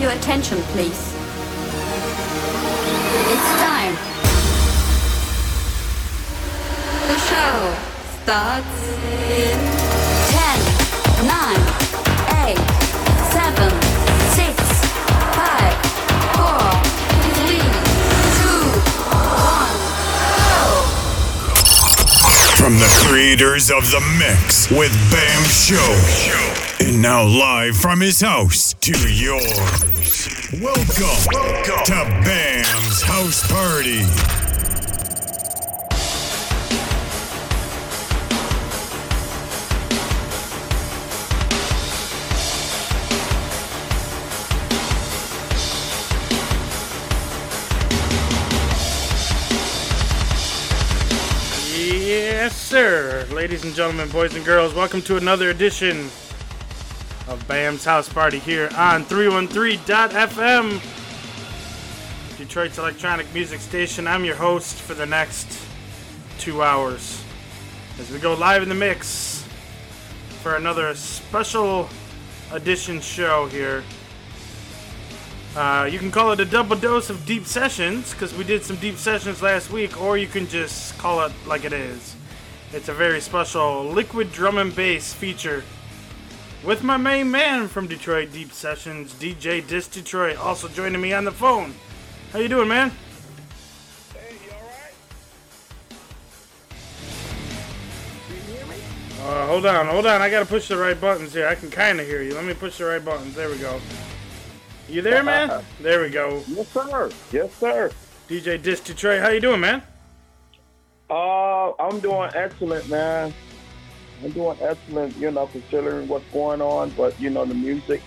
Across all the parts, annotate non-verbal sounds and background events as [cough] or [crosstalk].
your attention, please? It's time. The show starts in 10, 9, 8, 7, 6, 5, 4, 3, 2, 1, go! From the creators of The Mix with Bam Show. And now live from his house to yours. Welcome, to Bam's House Party. Yes, sir. Ladies and gentlemen, boys and girls, welcome to another edition of Bam's House Party here on 313.fm, Detroit's electronic music station. I'm your host for the next two hours as we go live in the mix for another special edition show here. Uh, you can call it a double dose of deep sessions because we did some deep sessions last week, or you can just call it like it is. It's a very special liquid drum and bass feature with my main man from Detroit Deep Sessions, DJ Dis Detroit, also joining me on the phone. How you doing, man? Hey, you all right? Can you hear me? Uh, hold on, hold on. I gotta push the right buttons here. I can kind of hear you. Let me push the right buttons. There we go. You there, man? There we go. Yes, sir. Yes, sir. DJ Dis Detroit, how you doing, man? Uh, I'm doing excellent, man. I'm doing excellent, you know, considering what's going on. But you know, the music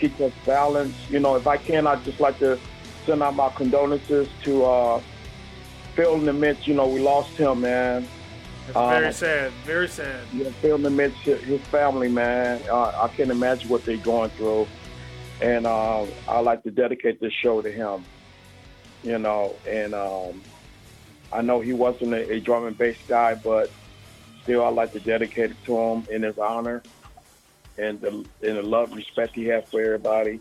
keeps us balanced. You know, if I can, I'd just like to send out my condolences to uh, Phil in the midst. You know, we lost him, man. It's Um, very sad. Very sad. Yeah, Phil in the midst, his family, man. Uh, I can't imagine what they're going through. And uh, I like to dedicate this show to him. You know, and um, I know he wasn't a, a drum and bass guy, but still, I like to dedicate it to him in his honor and the, and the love and respect he has for everybody.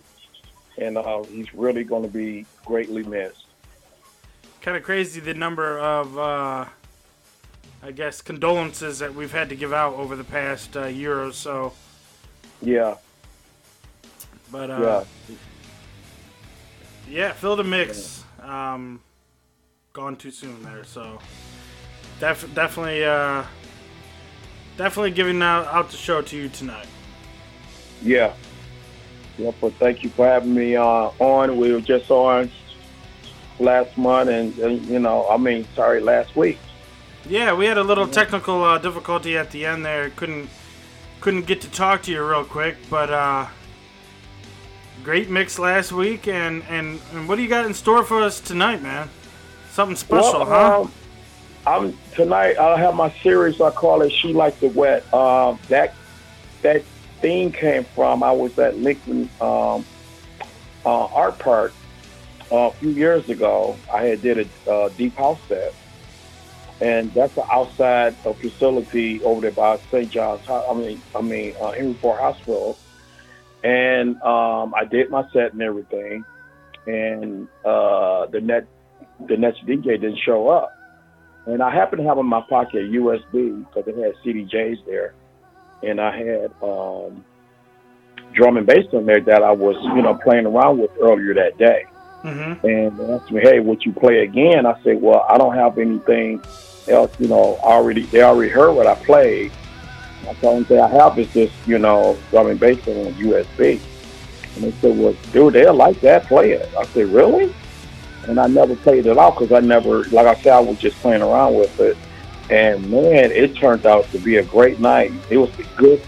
And uh, he's really going to be greatly missed. Kind of crazy the number of, uh, I guess, condolences that we've had to give out over the past uh, year or so. Yeah, But uh, yeah. yeah, Phil the Mix, um, gone too soon there. So def- definitely, uh, definitely giving out, out the show to you tonight. Yeah. Yep, well, thank you for having me uh, on. We were just on last month, and, and, you know, I mean, sorry, last week. Yeah, we had a little technical uh, difficulty at the end there. Couldn't couldn't get to talk to you real quick, but uh, great mix last week. And, and and what do you got in store for us tonight, man? Something special, well, huh? Um, I'm tonight. I'll have my series. I call it "She Like the Wet." Uh, that that theme came from. I was at Lincoln um, uh, Art Park uh, a few years ago. I had did a uh, deep house set, and that's an outside a facility over there by St. John's. I mean, I mean uh, Henry Ford Hospital. And um, I did my set and everything, and uh, the net the next DJ didn't show up. And I happened to have in my pocket a USB because it had CDJs there. And I had um, drum and bass in there that I was, you know, playing around with earlier that day. Mm-hmm. And they asked me, hey, would you play again? I said, well, I don't have anything else, you know, already, they already heard what I played. That's the only thing I have is this, you know, drum and bass on USB. And they said, well, dude, they'll like that, play it. I said, really? And I never played it out because I never, like I said, I was just playing around with it. And man, it turned out to be a great night. It was a good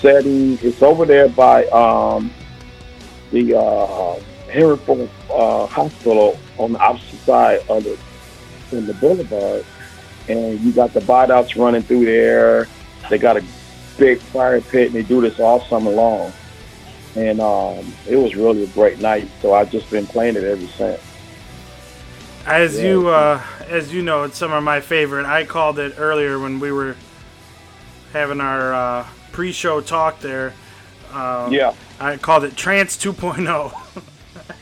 setting. It's over there by um, the uh, Ford uh, Hospital on the opposite side of the from the boulevard, and you got the bite running through there. They got a big fire pit, and they do this all summer long. And um, it was really a great night. So I've just been playing it ever since. As Yeah. you uh, as you know, it's some of my favorite. I called it earlier when we were having our uh, pre-show talk there. Um, Yeah. I called it Trance 2.0.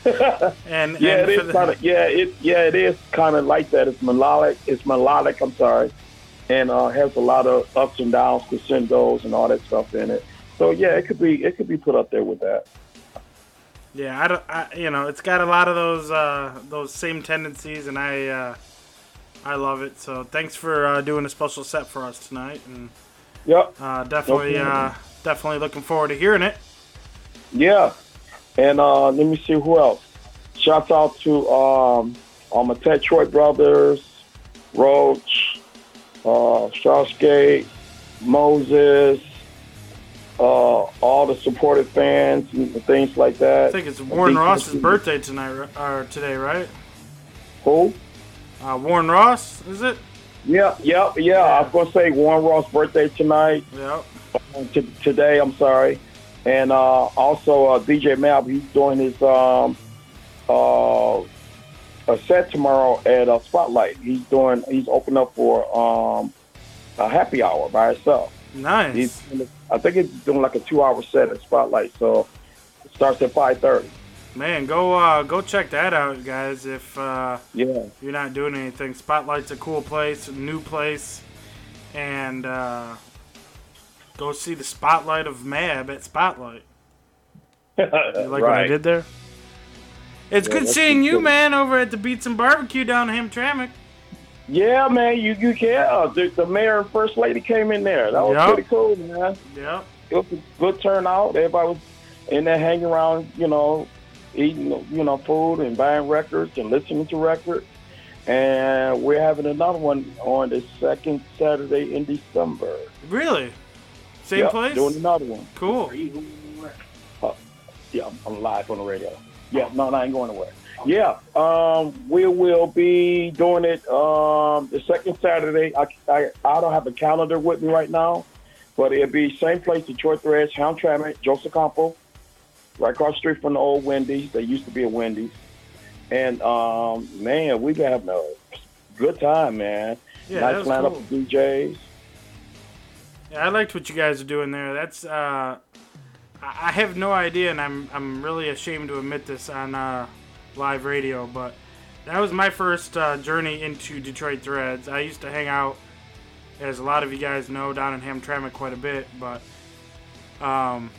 [laughs] and Yeah, and it is the- kind of yeah, it yeah, it is kind of like that. It's melodic. It's melodic. I'm sorry, and uh, has a lot of ups and downs, crescendos, and all that stuff in it. So yeah, it could be it could be put up there with that. Yeah, I don't. I, you know, it's got a lot of those uh, those same tendencies, and I uh, I love it. So thanks for uh, doing a special set for us tonight, and Yep. uh, definitely uh, definitely looking forward to hearing it. Yeah, and uh, let me see who else. Shouts out to um, all my Detroit brothers, Roach, uh, Strouskate, Moses, uh, all the supportive fans and things like that. I think it's Warren Ross's birthday tonight or today, right? Who? Uh, Warren Ross, is it? Yeah, yeah, yeah. I was gonna say Warren Ross' birthday tonight. Yep. T- today, I'm sorry, and uh, also uh, DJ Mab. He's doing his um, uh, a set tomorrow at uh, Spotlight. He's doing. He's opening up for um, a happy hour by himself. Nice. He's. I think he's doing like a two-hour set at Spotlight. So it starts at 5:30. Man, go uh, go check that out, guys. If uh, Yeah. you're not doing anything, Spotlight's a cool place, a new place, and uh, go see the Spotlight of Mab at Spotlight. [laughs] You like what I did there? It's Yeah, good seeing you, cool. man, over at the Beats and Barbecue down in Hamtramck. Yeah, man. You you can. Uh, the, the mayor and first lady came in there. That was Yep. pretty cool, man. Yep. it was a good turnout. Everybody was in there hanging around, you know, eating, you know, food and buying records and listening to records. And we're having another one on the second Saturday in December. Really? Same Yep, place? Doing another one. Cool. Yeah, I'm- I'm live on the radio. Yeah, no, no, I ain't going nowhere. Yeah, um, we will be doing it um, the second Saturday. I, I, I don't have a calendar with me right now, but it'll be same place, Detroit Threads, Hamtramck, Joseph Campau, right across the street from the old Wendy's. There used to be a Wendy's. And, um, man, we been having a good time, man. Yeah, nice lineup cool. of DJs. Yeah, I liked what you guys are doing there. That's uh, I I have no idea, and I'm I'm really ashamed to admit this on uh, live radio, but that was my first uh, journey into Detroit Threads. I used to hang out, as a lot of you guys know, down in Hamtramck quite a bit, but um,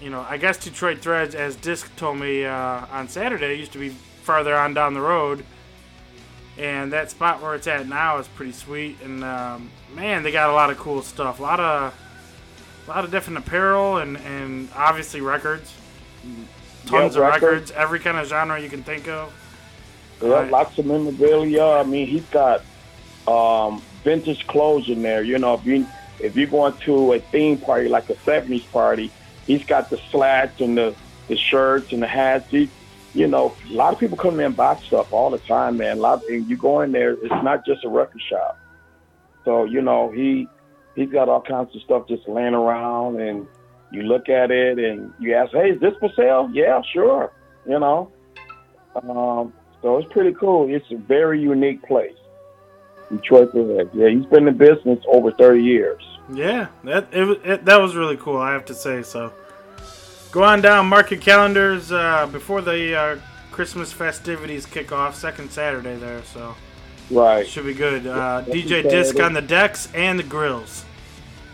you know, I guess Detroit Threads, as Disc told me uh, on Saturday, used to be farther on down the road. And that spot where it's at now is pretty sweet. And um, man, they got a lot of cool stuff. A lot of, a lot of different apparel and, and obviously records. Tons Yeah, of records. records, every kind of genre you can think of. Yeah, Right. lots of memorabilia. I mean, he's got um, vintage clothes in there. You know, if you if you're going to a theme party like a '70s party, he's got the slacks and the the shirts and the hats. He, you know, a lot of people come in and buy stuff all the time, man. A lot, and you go in there, it's not just a record shop. So you know, he he's got all kinds of stuff just laying around, and you look at it and you ask, "Hey, is this for sale?" Yeah, sure. You know. Um, so it's pretty cool. It's a very unique place. Detroit Red. Yeah, he's been in business over 30 years. Yeah, that it, it, that was really cool. I have to say so. Go on down, mark your calendars uh, before the uh, Christmas festivities kick off. Second Saturday there, so Right. should be good. Uh, DJ Disc on the decks and the grills.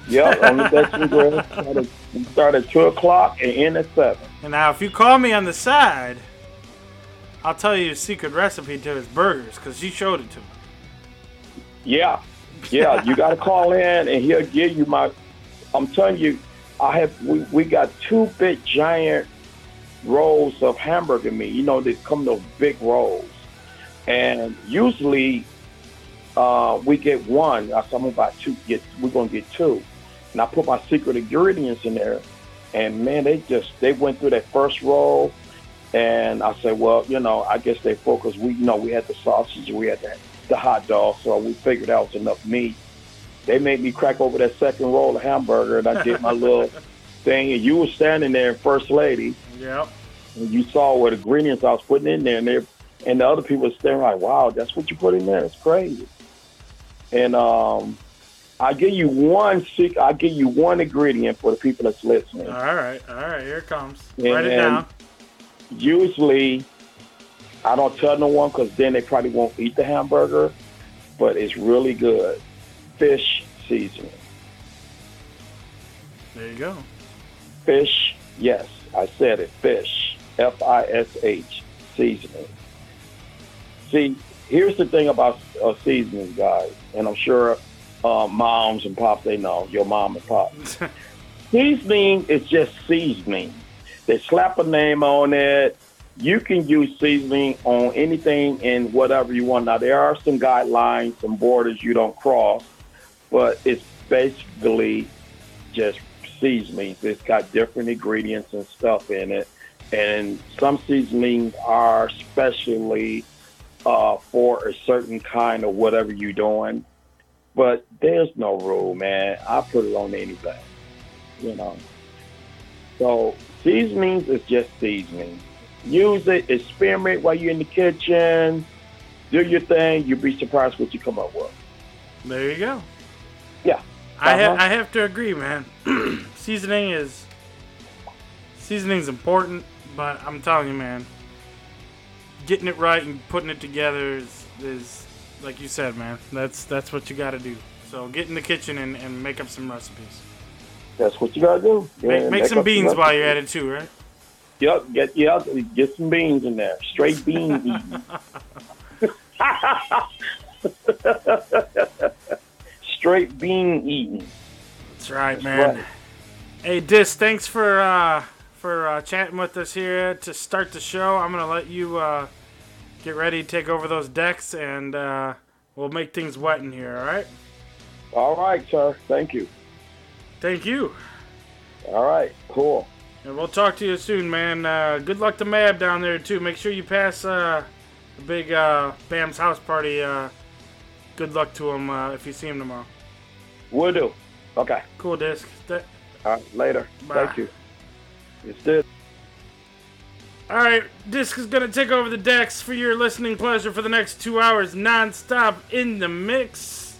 Yeah, on the Dexter Grill. We start at 2 o'clock and end at 7. And now, if you call me on the side, I'll tell you a secret recipe to his burgers because he showed it to me. Yeah. Yeah, you got to [laughs] call in and he'll give you my. I'm telling you, I have. We, we got two big giant rolls of hamburger meat. You know, they come those big rolls, and usually uh, we get one. I said, I'm about two. Get we're gonna get two, and I put my secret ingredients in there, and man, they just they went through that first roll, and I said, well, you know, I guess they focused. We, you know, we had the sausage, we had the the hot dog, so we figured out was enough meat. They made me crack over that second roll of hamburger, and I did my little [laughs] thing. And you were standing there, first lady, Yep. and you saw what ingredients I was putting in there, and they and the other people were staring like, "Wow, that's what you put in there? It's crazy." And um, I give you one secret. I give you one ingredient for the people that's listening. All right. All right. Here it comes. And- Write it down. usually I don't tell no one because then they probably won't eat the hamburger, but it's really good. Fish seasoning. There you go. Fish, yes, I said it. Fish, F I S H, seasoning. See, here's the thing about uh, seasoning, guys, and I'm sure uh, moms and pops they know your mom and pop. [laughs] seasoning is just seasoning. They slap a name on it. You can use seasoning on anything and whatever you want. Now there are some guidelines, some borders you don't cross, but it's basically just seasonings. It's got different ingredients and stuff in it, and some seasonings are specially uh, for a certain kind of whatever you're doing. But there's no rule, man. I put it on anything, you know. So seasonings is just seasoning. Use it, experiment while you're in the kitchen. Do your thing. You'll be surprised what you come up with. There you go. Yeah. I ha- Uh-huh. I have to agree, man. [clears throat] seasoning is seasoning's important, but I'm telling you, man, getting it right and putting it together is, is like you said, man. That's that's what you got to do. So get in the kitchen and, and make up some recipes. That's what you gotta do. Make, Yeah, make some up the beans while you're at it too, right? Yep, get yeah, get some beans in there. Straight bean eating. [laughs] Straight bean eating. That's right, man. right. Hey, Dis, thanks for uh, for uh, chatting with us here to start the show. I'm gonna let you uh, get ready to take over those decks, and uh, we'll make things wet in here. All right? All right, sir. Thank you. Thank you, All right, cool. and we'll talk to you soon, man. Uh, good luck to Mab down there too. Make sure you pass uh, the big uh, Bam's house party. Uh, good luck to him uh, if you see him tomorrow. Will do. Okay. Cool, Disc. Th- All right, later. Bye. Thank you. It's this. All right, Disc is gonna take over the decks for your listening pleasure for the next two hours, non-stop in the mix.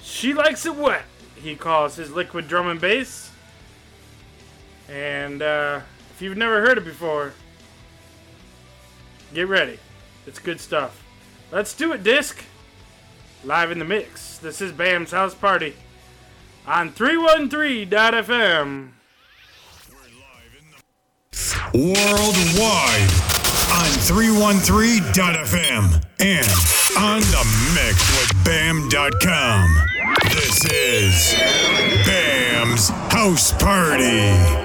She likes it wet. He calls his liquid drum and bass. And uh, if you've never heard it before, get ready. It's good stuff. Let's do it, Disc. Live in the mix. This is Bam's house party on 313.fm. Worldwide on 313.fm and on the mix with BAM.com. This is BAM's House Party.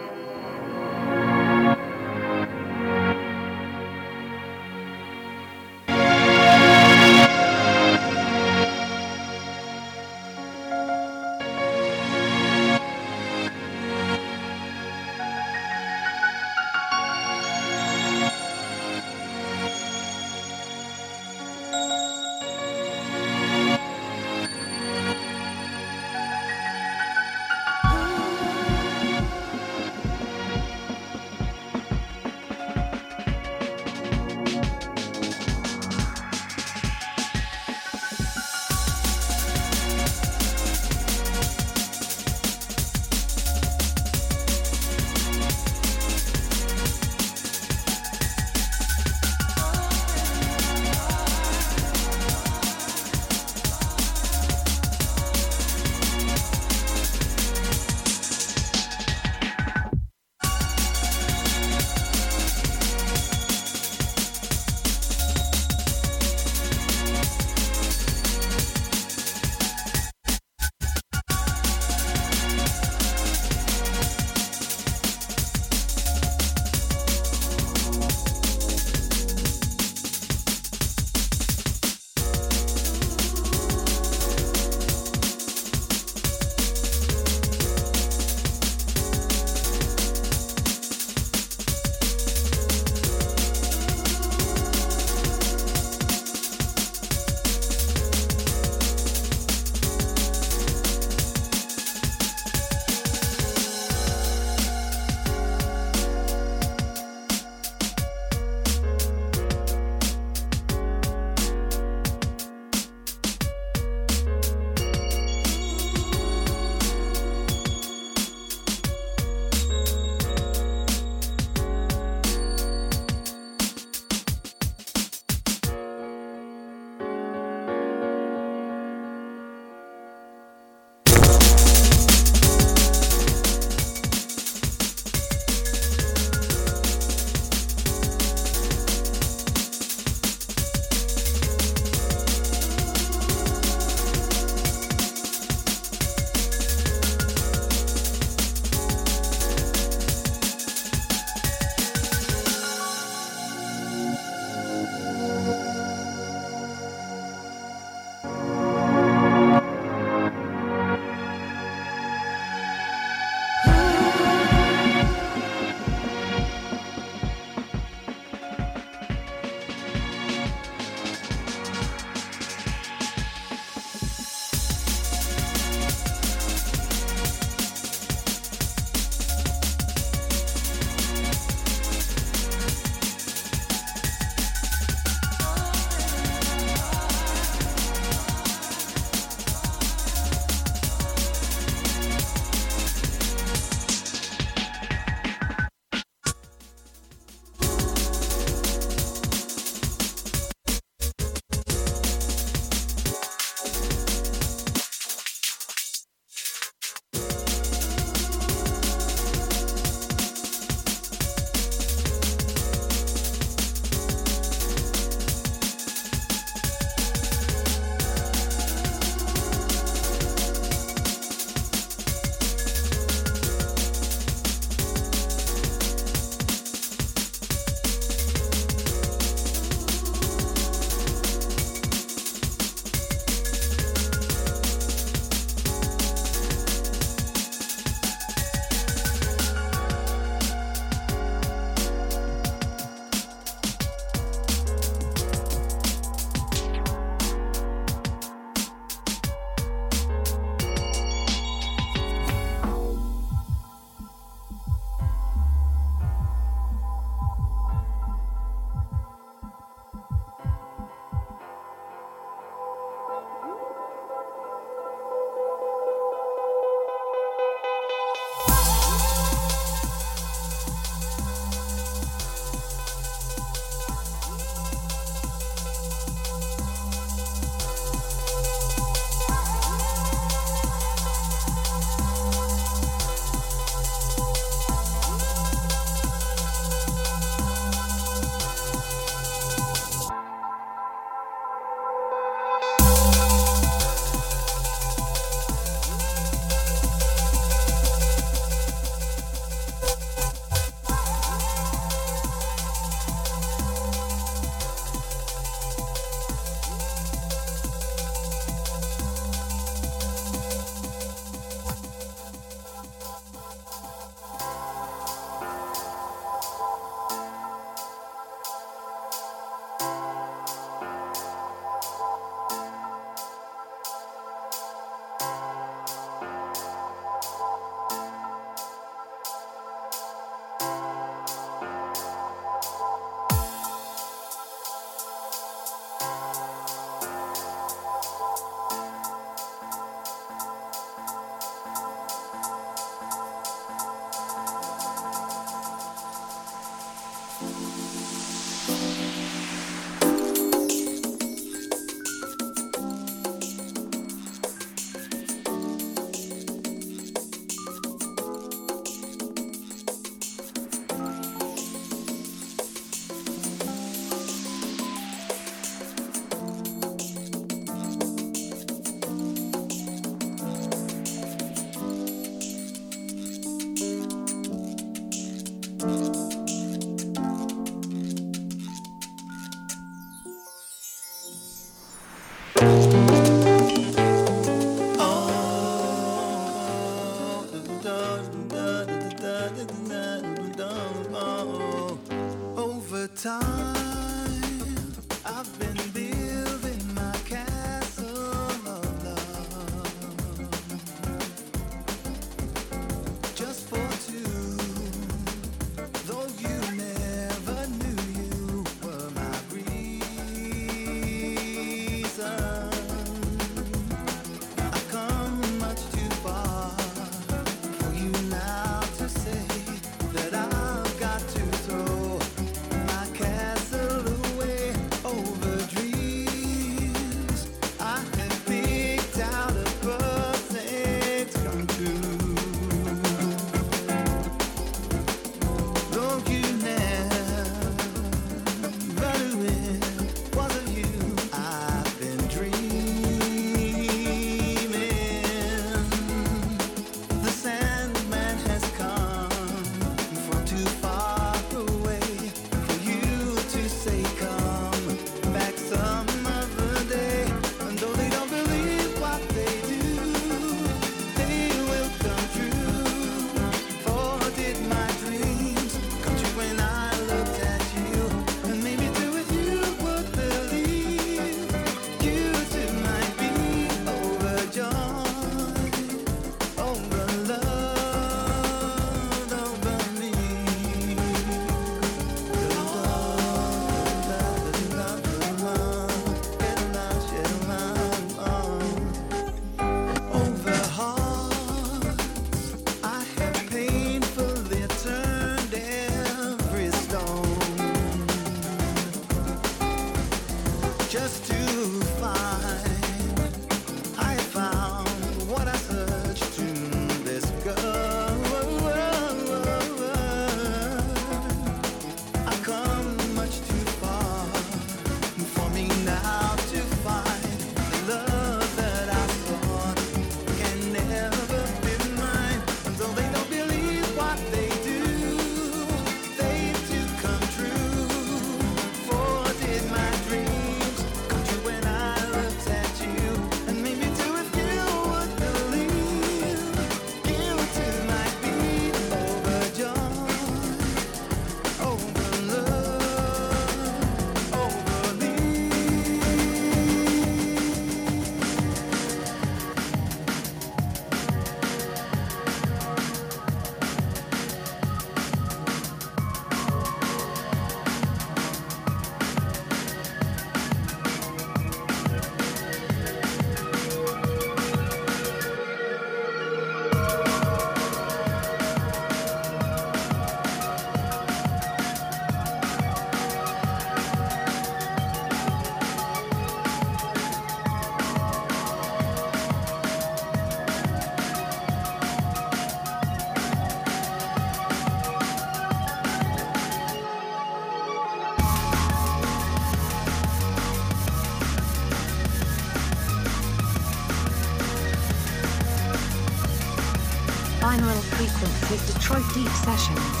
This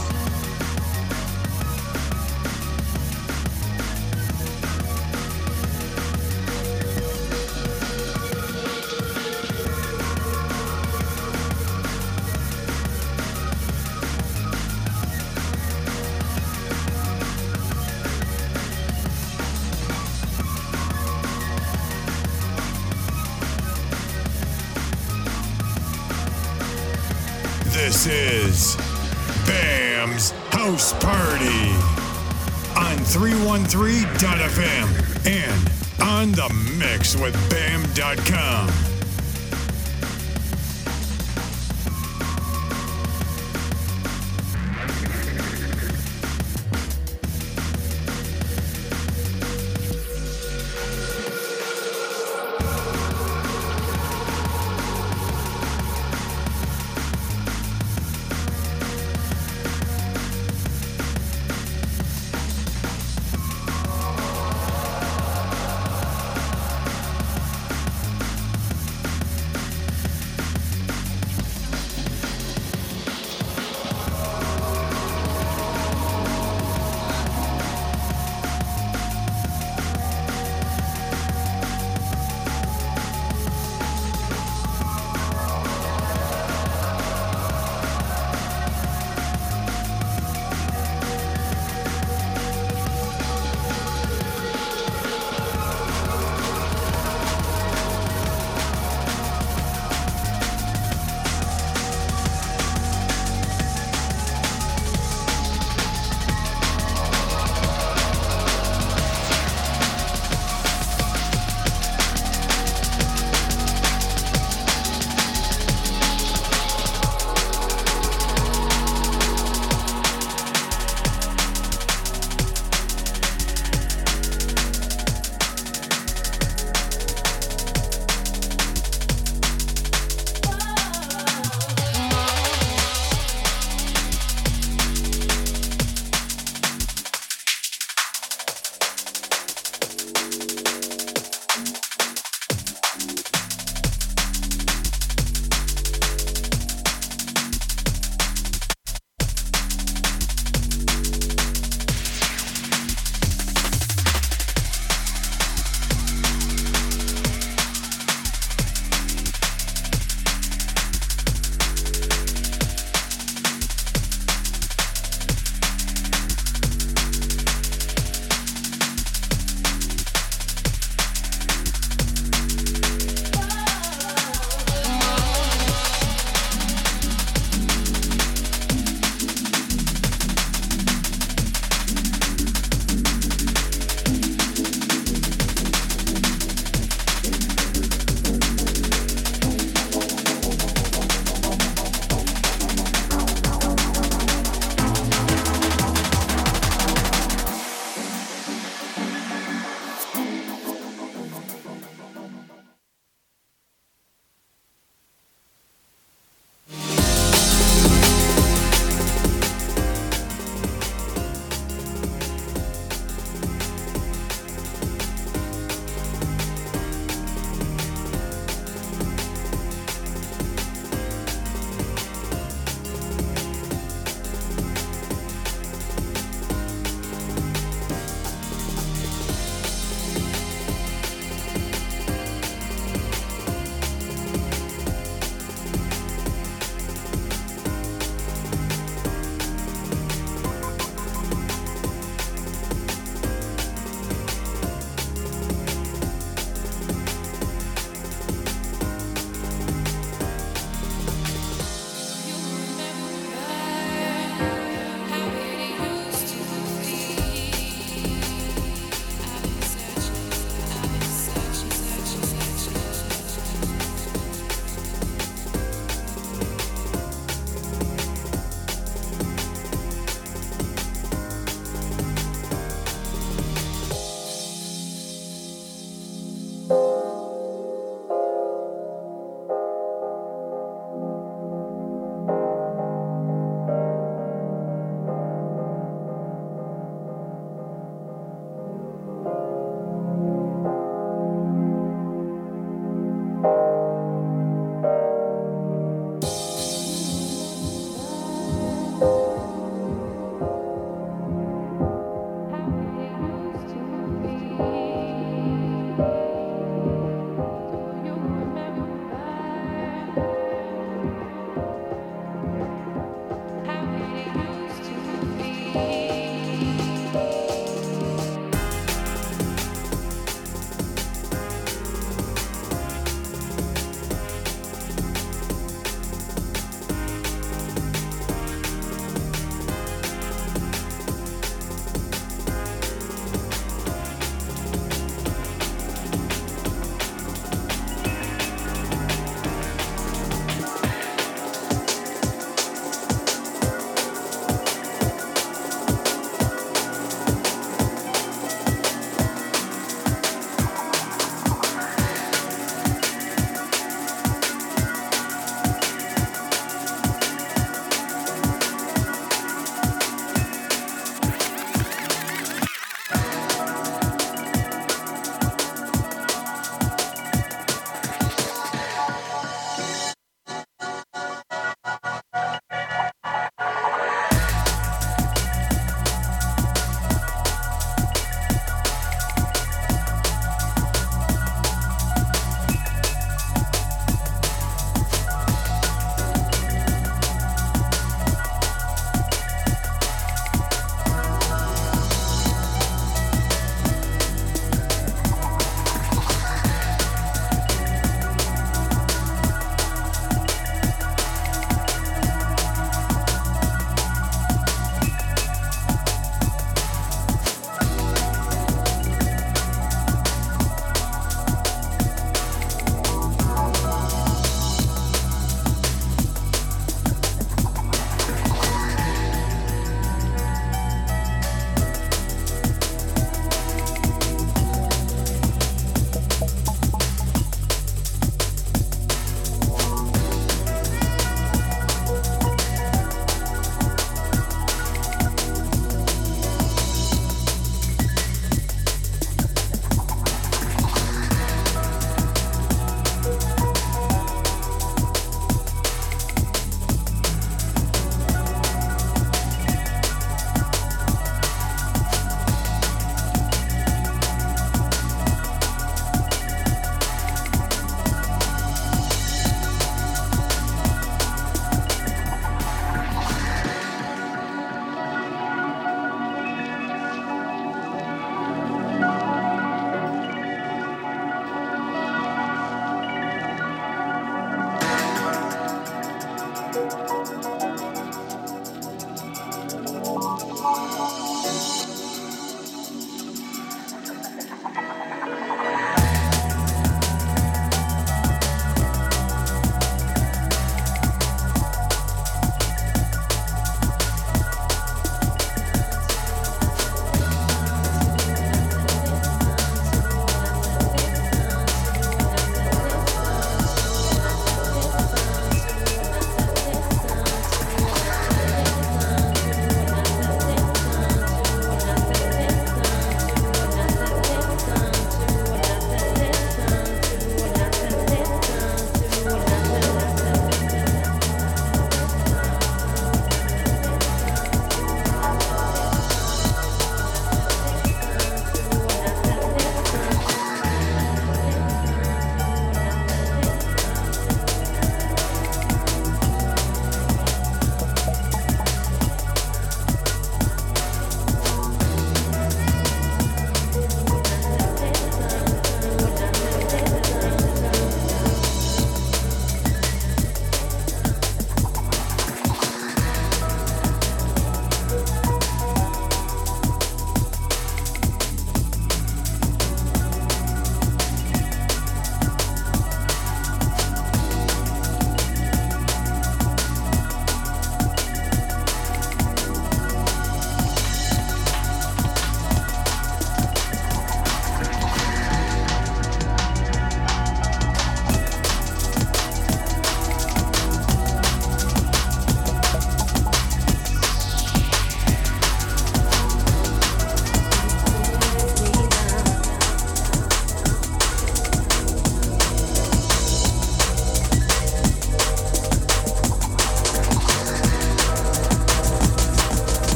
313.fm and on the mix with BAM.com.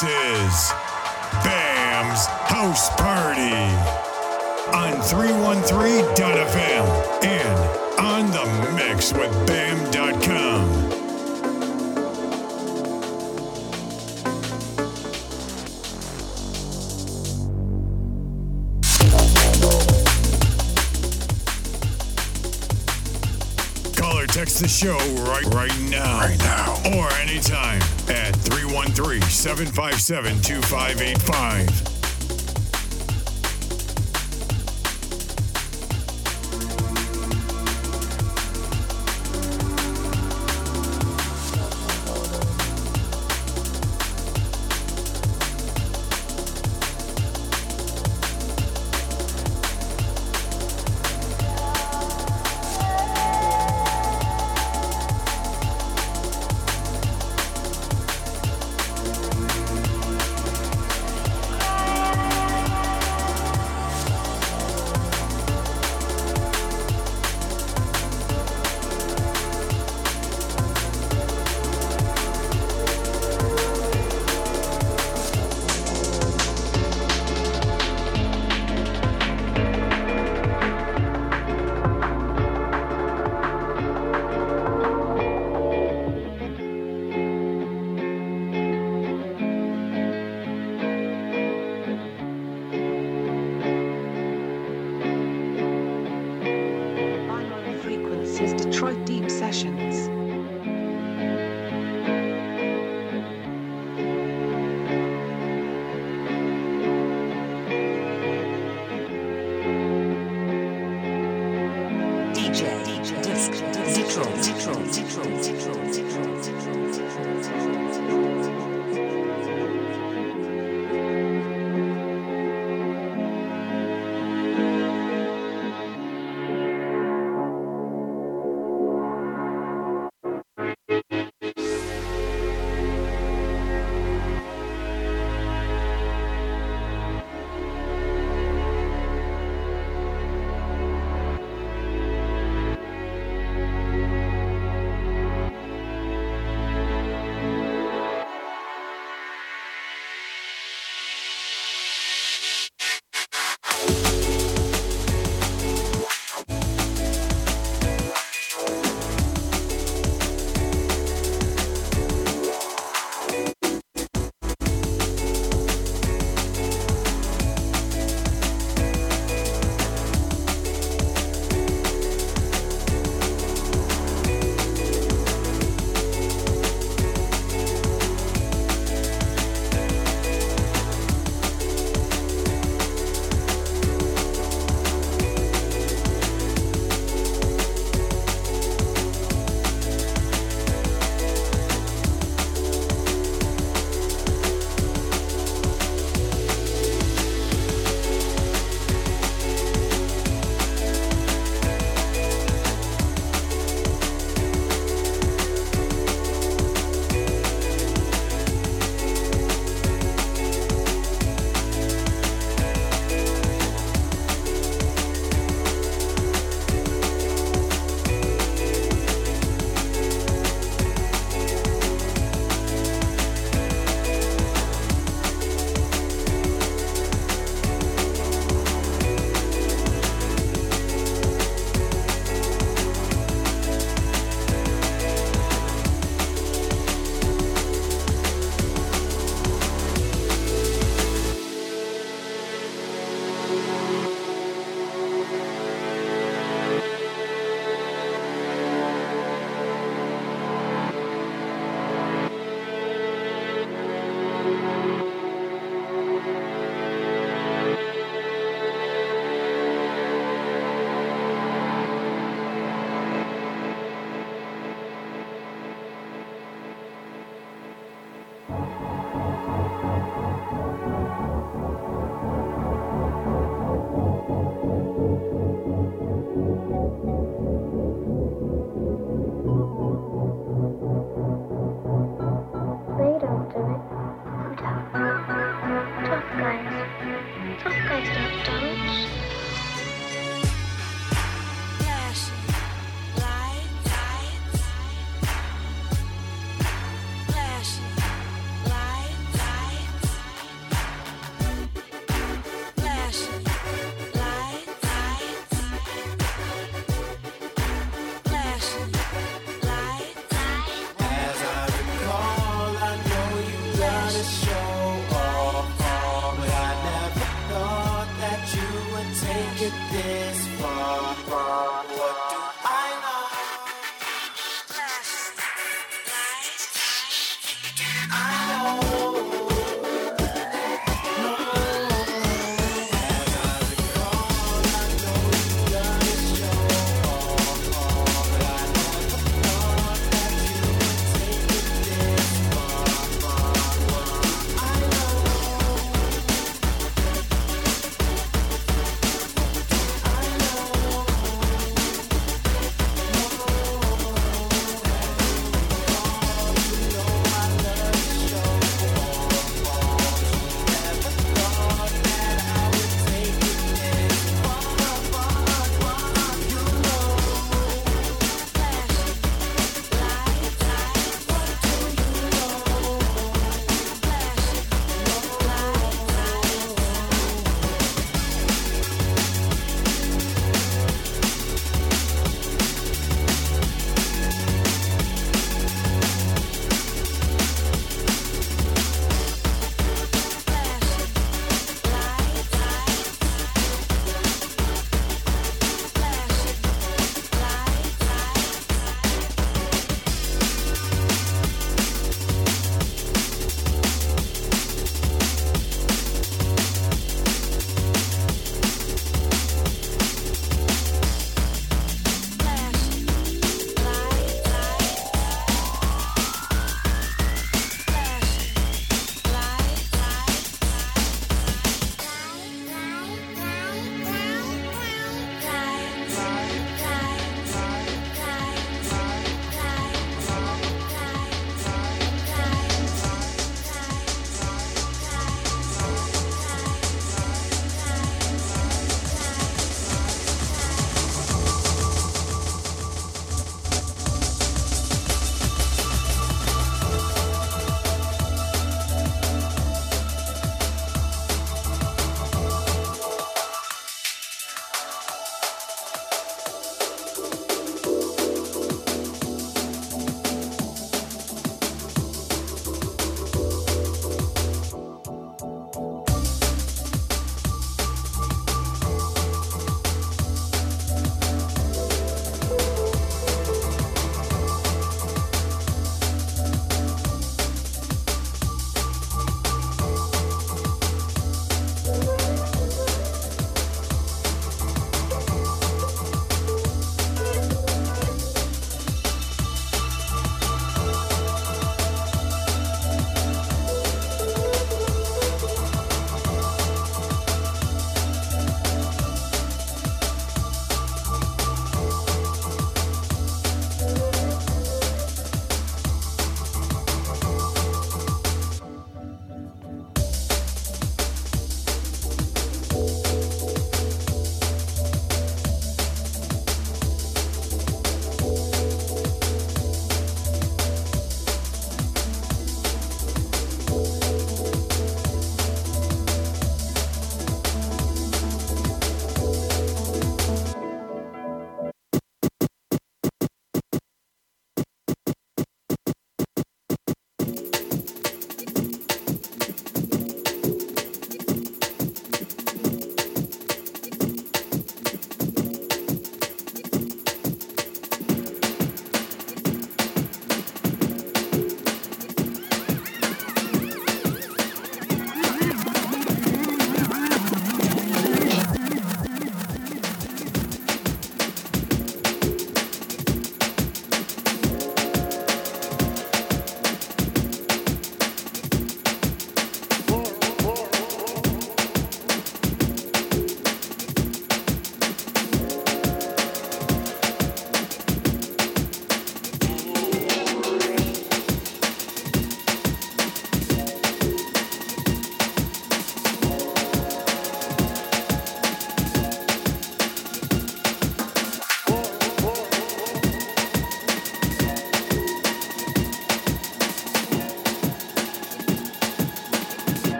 This is Bam's House Party on 313.fm and on the mix with Bam.com. Call or text the show right right now. Right now. Or anytime at 313 757 2585.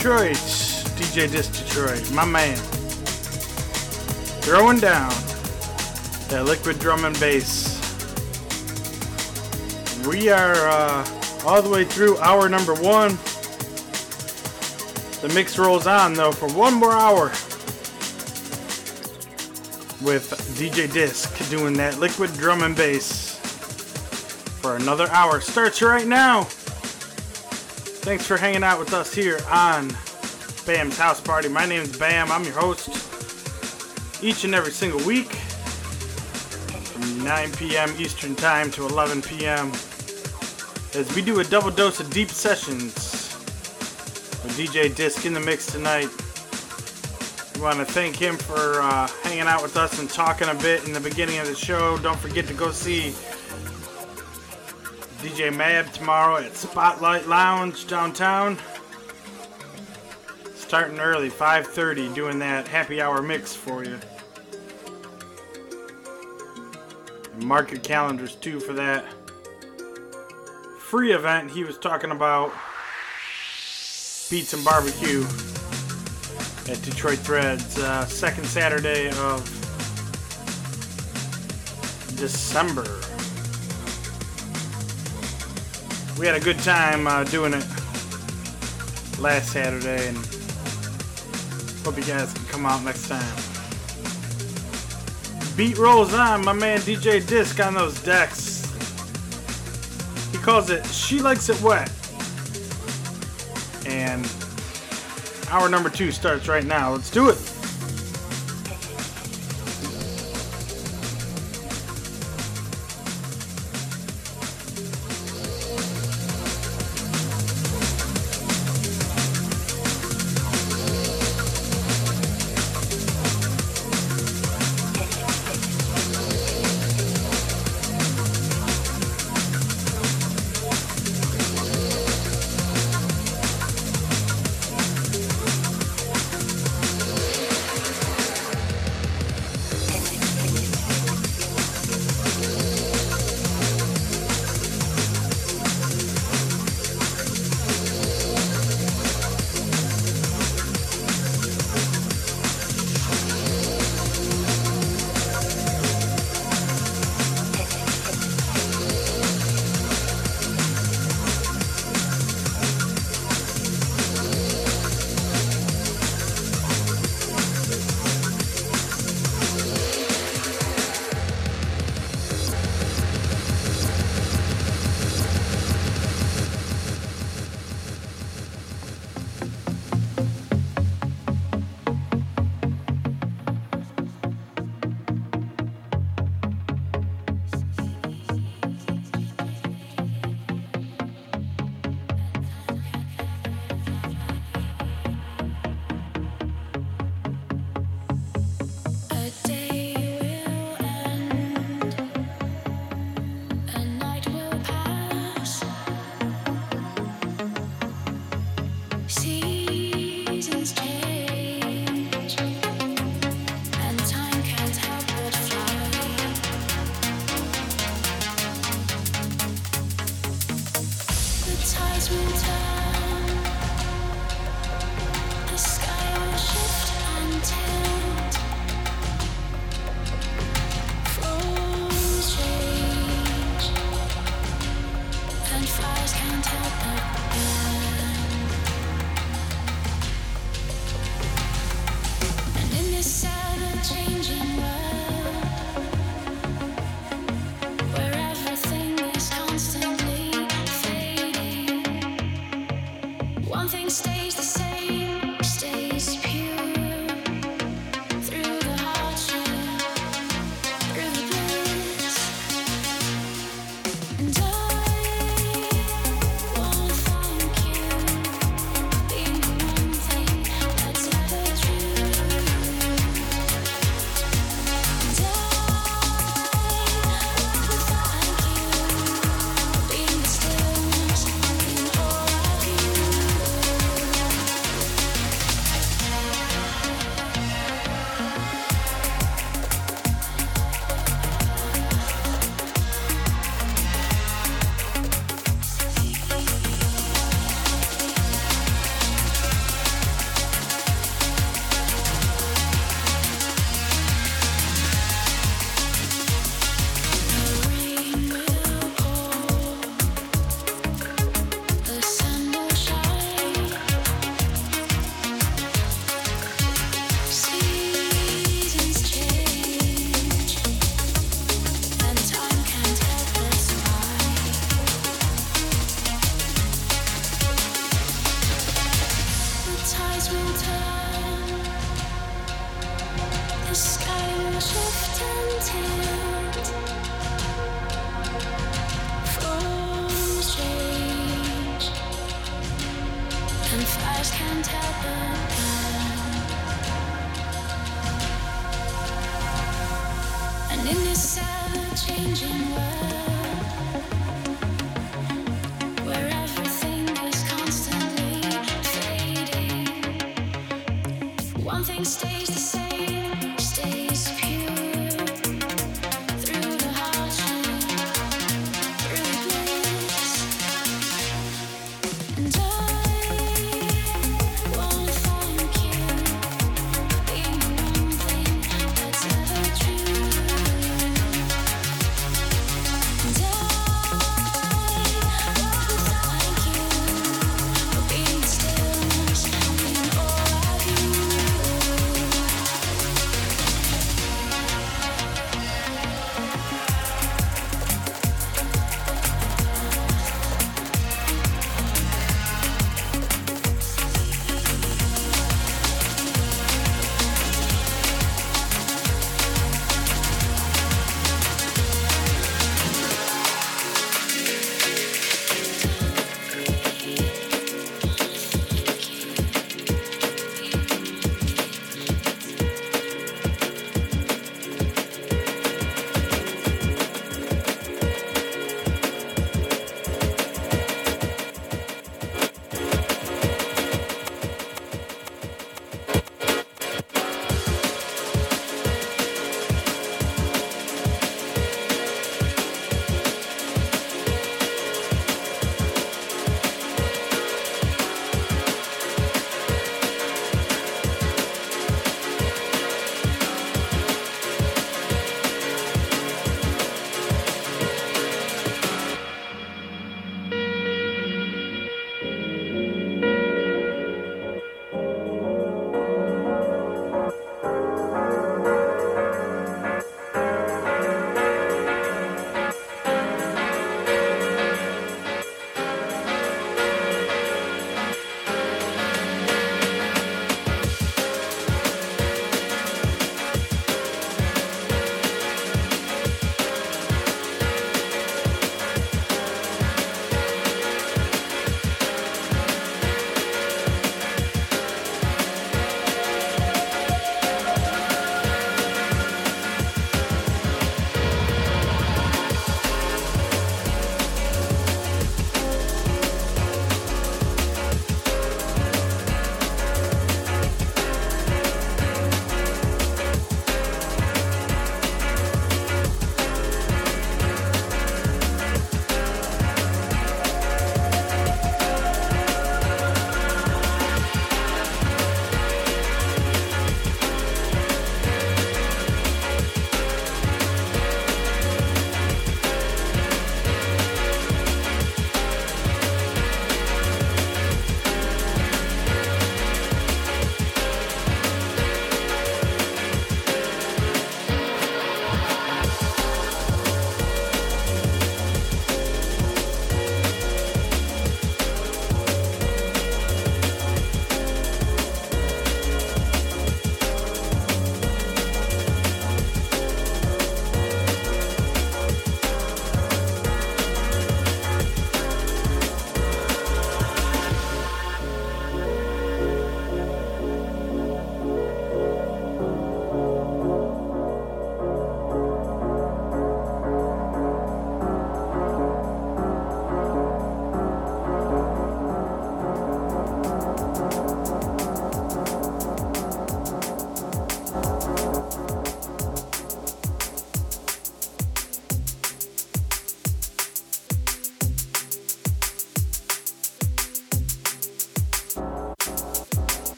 Detroit. DJ Dis Detroit. My man. Throwing down that liquid drum and bass. We are uh, all the way through hour number one. The mix rolls on though for one more hour with DJ Disc doing that liquid drum and bass for another hour. Starts right now. Thanks for hanging out with us here on Bam's House Party. My name is Bam. I'm your host each and every single week from 9 p.m. Eastern Time to 11 p.m. as we do a double dose of deep sessions with DJ Disc in the mix tonight. We want to thank him for uh, hanging out with us and talking a bit in the beginning of the show. Don't forget to go see DJ Mab tomorrow at Spotlight Lounge downtown. Starting early, 5:30, doing that happy hour mix for you. Mark your calendars too for that free event he was talking about. Beats and Barbecue at Detroit Threads, uh, second Saturday of December. We had a good time uh, doing it last Saturday, and hope you guys can come out next time. Beat rolls on, my man DJ Disc on those decks. He calls it She Likes It Wet. And hour number two starts right now. Let's do it.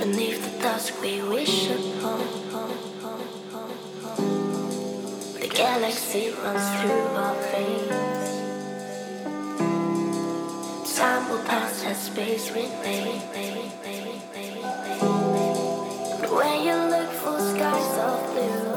beneath the dusk we wish upon. The galaxy runs through our veins. Time will pass as space remains. But when you look for skies of blue.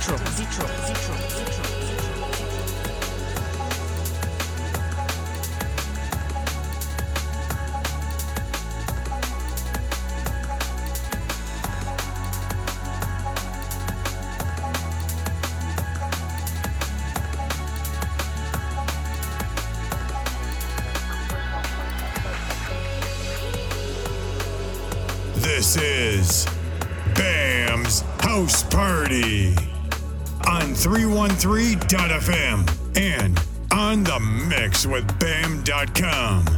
Zitro, Zitro, Zitro, 313.fm and on the mix with BAM.com.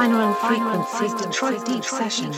Binaural Frequencies Detroit Deep Session.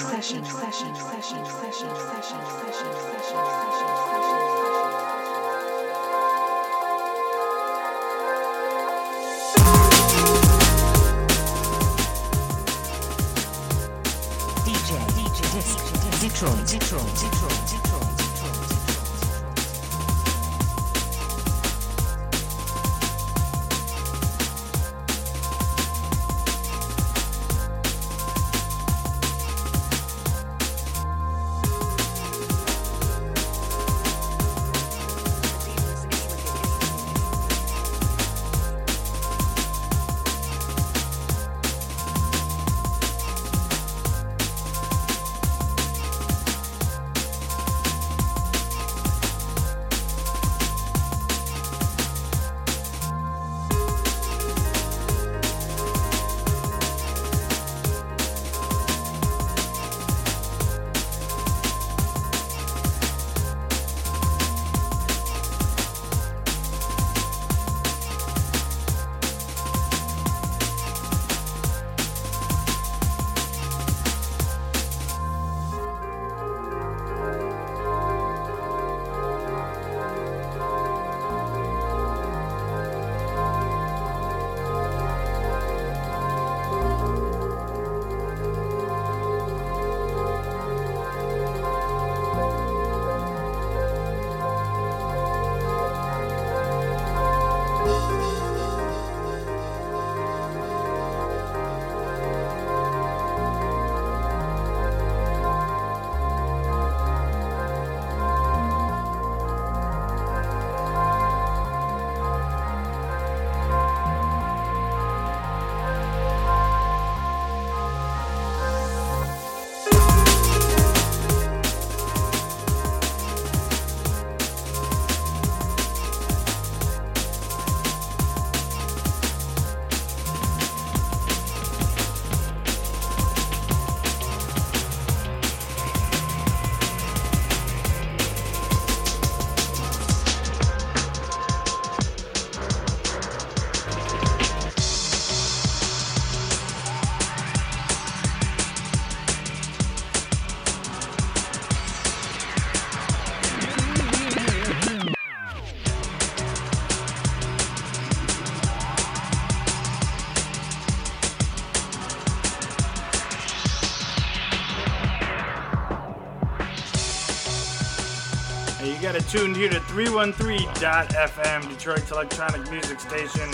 Tuned here to 313.fm, Detroit's electronic music station.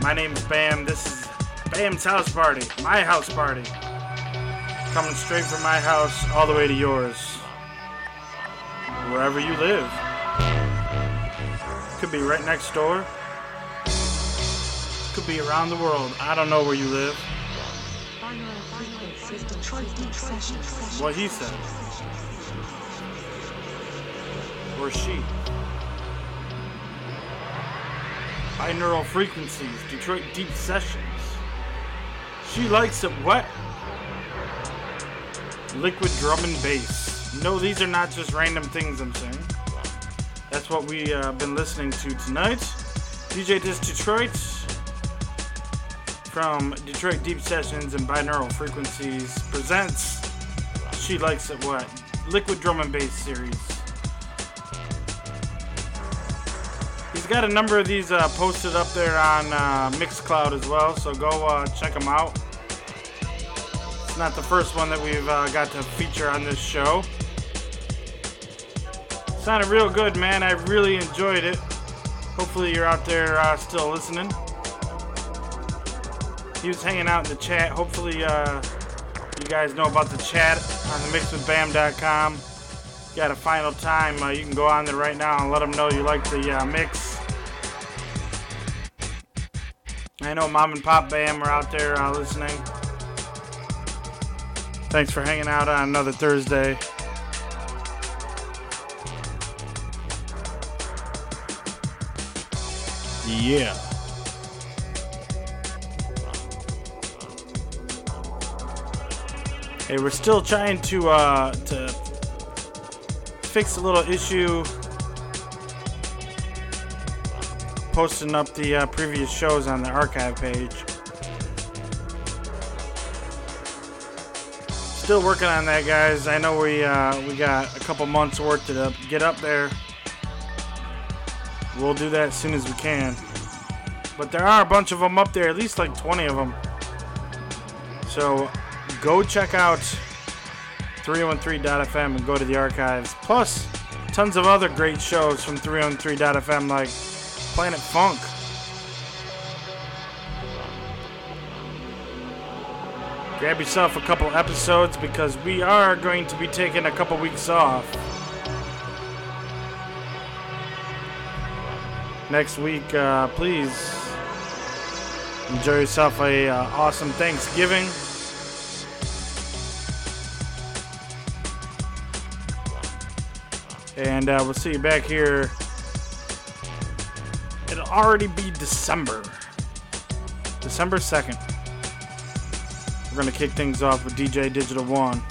My name's Bam. This is Bam's house party, my house party. Coming straight from my house all the way to yours. Wherever you live. Could be right next door. Could be around the world. I don't know where you live. Binaural Frequencies Detroit Deep Session. What he said. Or she. Binaural frequencies, Detroit deep sessions. She likes it wet. Liquid drum and bass. No, these are not just random things I'm saying. That's what we uh, been listening to tonight. DJ Dis Detroit from Detroit Deep Sessions and Binaural Frequencies presents She Likes It What? Liquid Drum and Bass series. Got a number of these uh, posted up there on uh, Mixcloud as well, so go uh, check them out. It's not the first one that we've uh, got to feature on this show. Sounded real good, man. I really enjoyed it. Hopefully, you're out there uh, still listening. He was hanging out in the chat. Hopefully, uh, you guys know about the chat on the mixwithbam.com. Got a final time. Uh, you can go on there right now and let them know you like the uh, mix. I know Mom and Pop Bam are out there uh, listening. Thanks for hanging out on another Thursday. Yeah. Hey, we're still trying to uh, to fix a little issue. Posting up the uh, previous shows on the archive page. Still working on that, guys. I know we uh, we got a couple months work to get up there. We'll do that as soon as we can. But there are a bunch of them up there, at least like 20 of them. So go check out 313.fm and go to the archives. Plus, tons of other great shows from 313.fm like Planet Funk. Grab yourself a couple episodes because we are going to be taking a couple weeks off. Next week, uh, please enjoy yourself a uh, awesome Thanksgiving. And uh, we'll see you back here. It'll already be December. December 2nd. We're going to kick things off with DJ Digital One.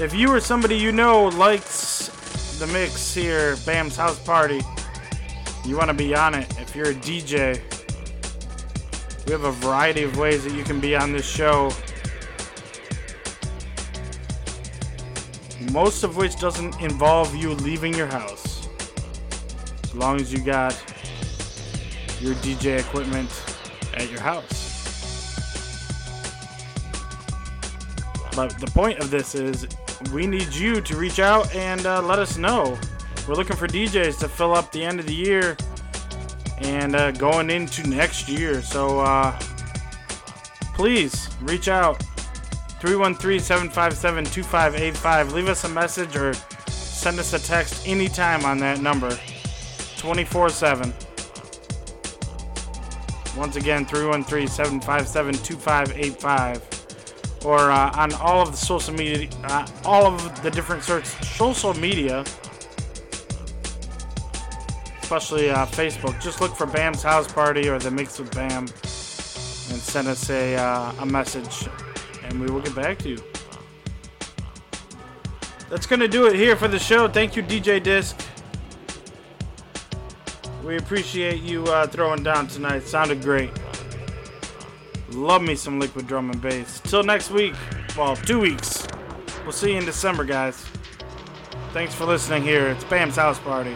If you or somebody you know likes the mix here, Bam's House Party, you want to be on it. If you're a DJ, we have a variety of ways that you can be on this show. Most of which doesn't involve you leaving your house. As long as you got your DJ equipment at your house. But the point of this is we need you to reach out and uh, let us know. We're looking for DJs to fill up the end of the year and uh, going into next year. So uh, please reach out. 313 757 2585. Leave us a message or send us a text anytime on that number 24 7. Once again, 313 757 2585. Or uh, on all of the social media, uh, all of the different search social media, especially uh, Facebook. Just look for Bam's House Party or the Mix with Bam and send us a, uh, a message and we will get back to you. That's to do it here for the show. Thank you, DJ Disc. We appreciate you uh, throwing down tonight. Sounded great. Love me some liquid drum and bass. Till next week. Well, two weeks. We'll see you in December, guys. Thanks for listening here. It's Bam's House Party.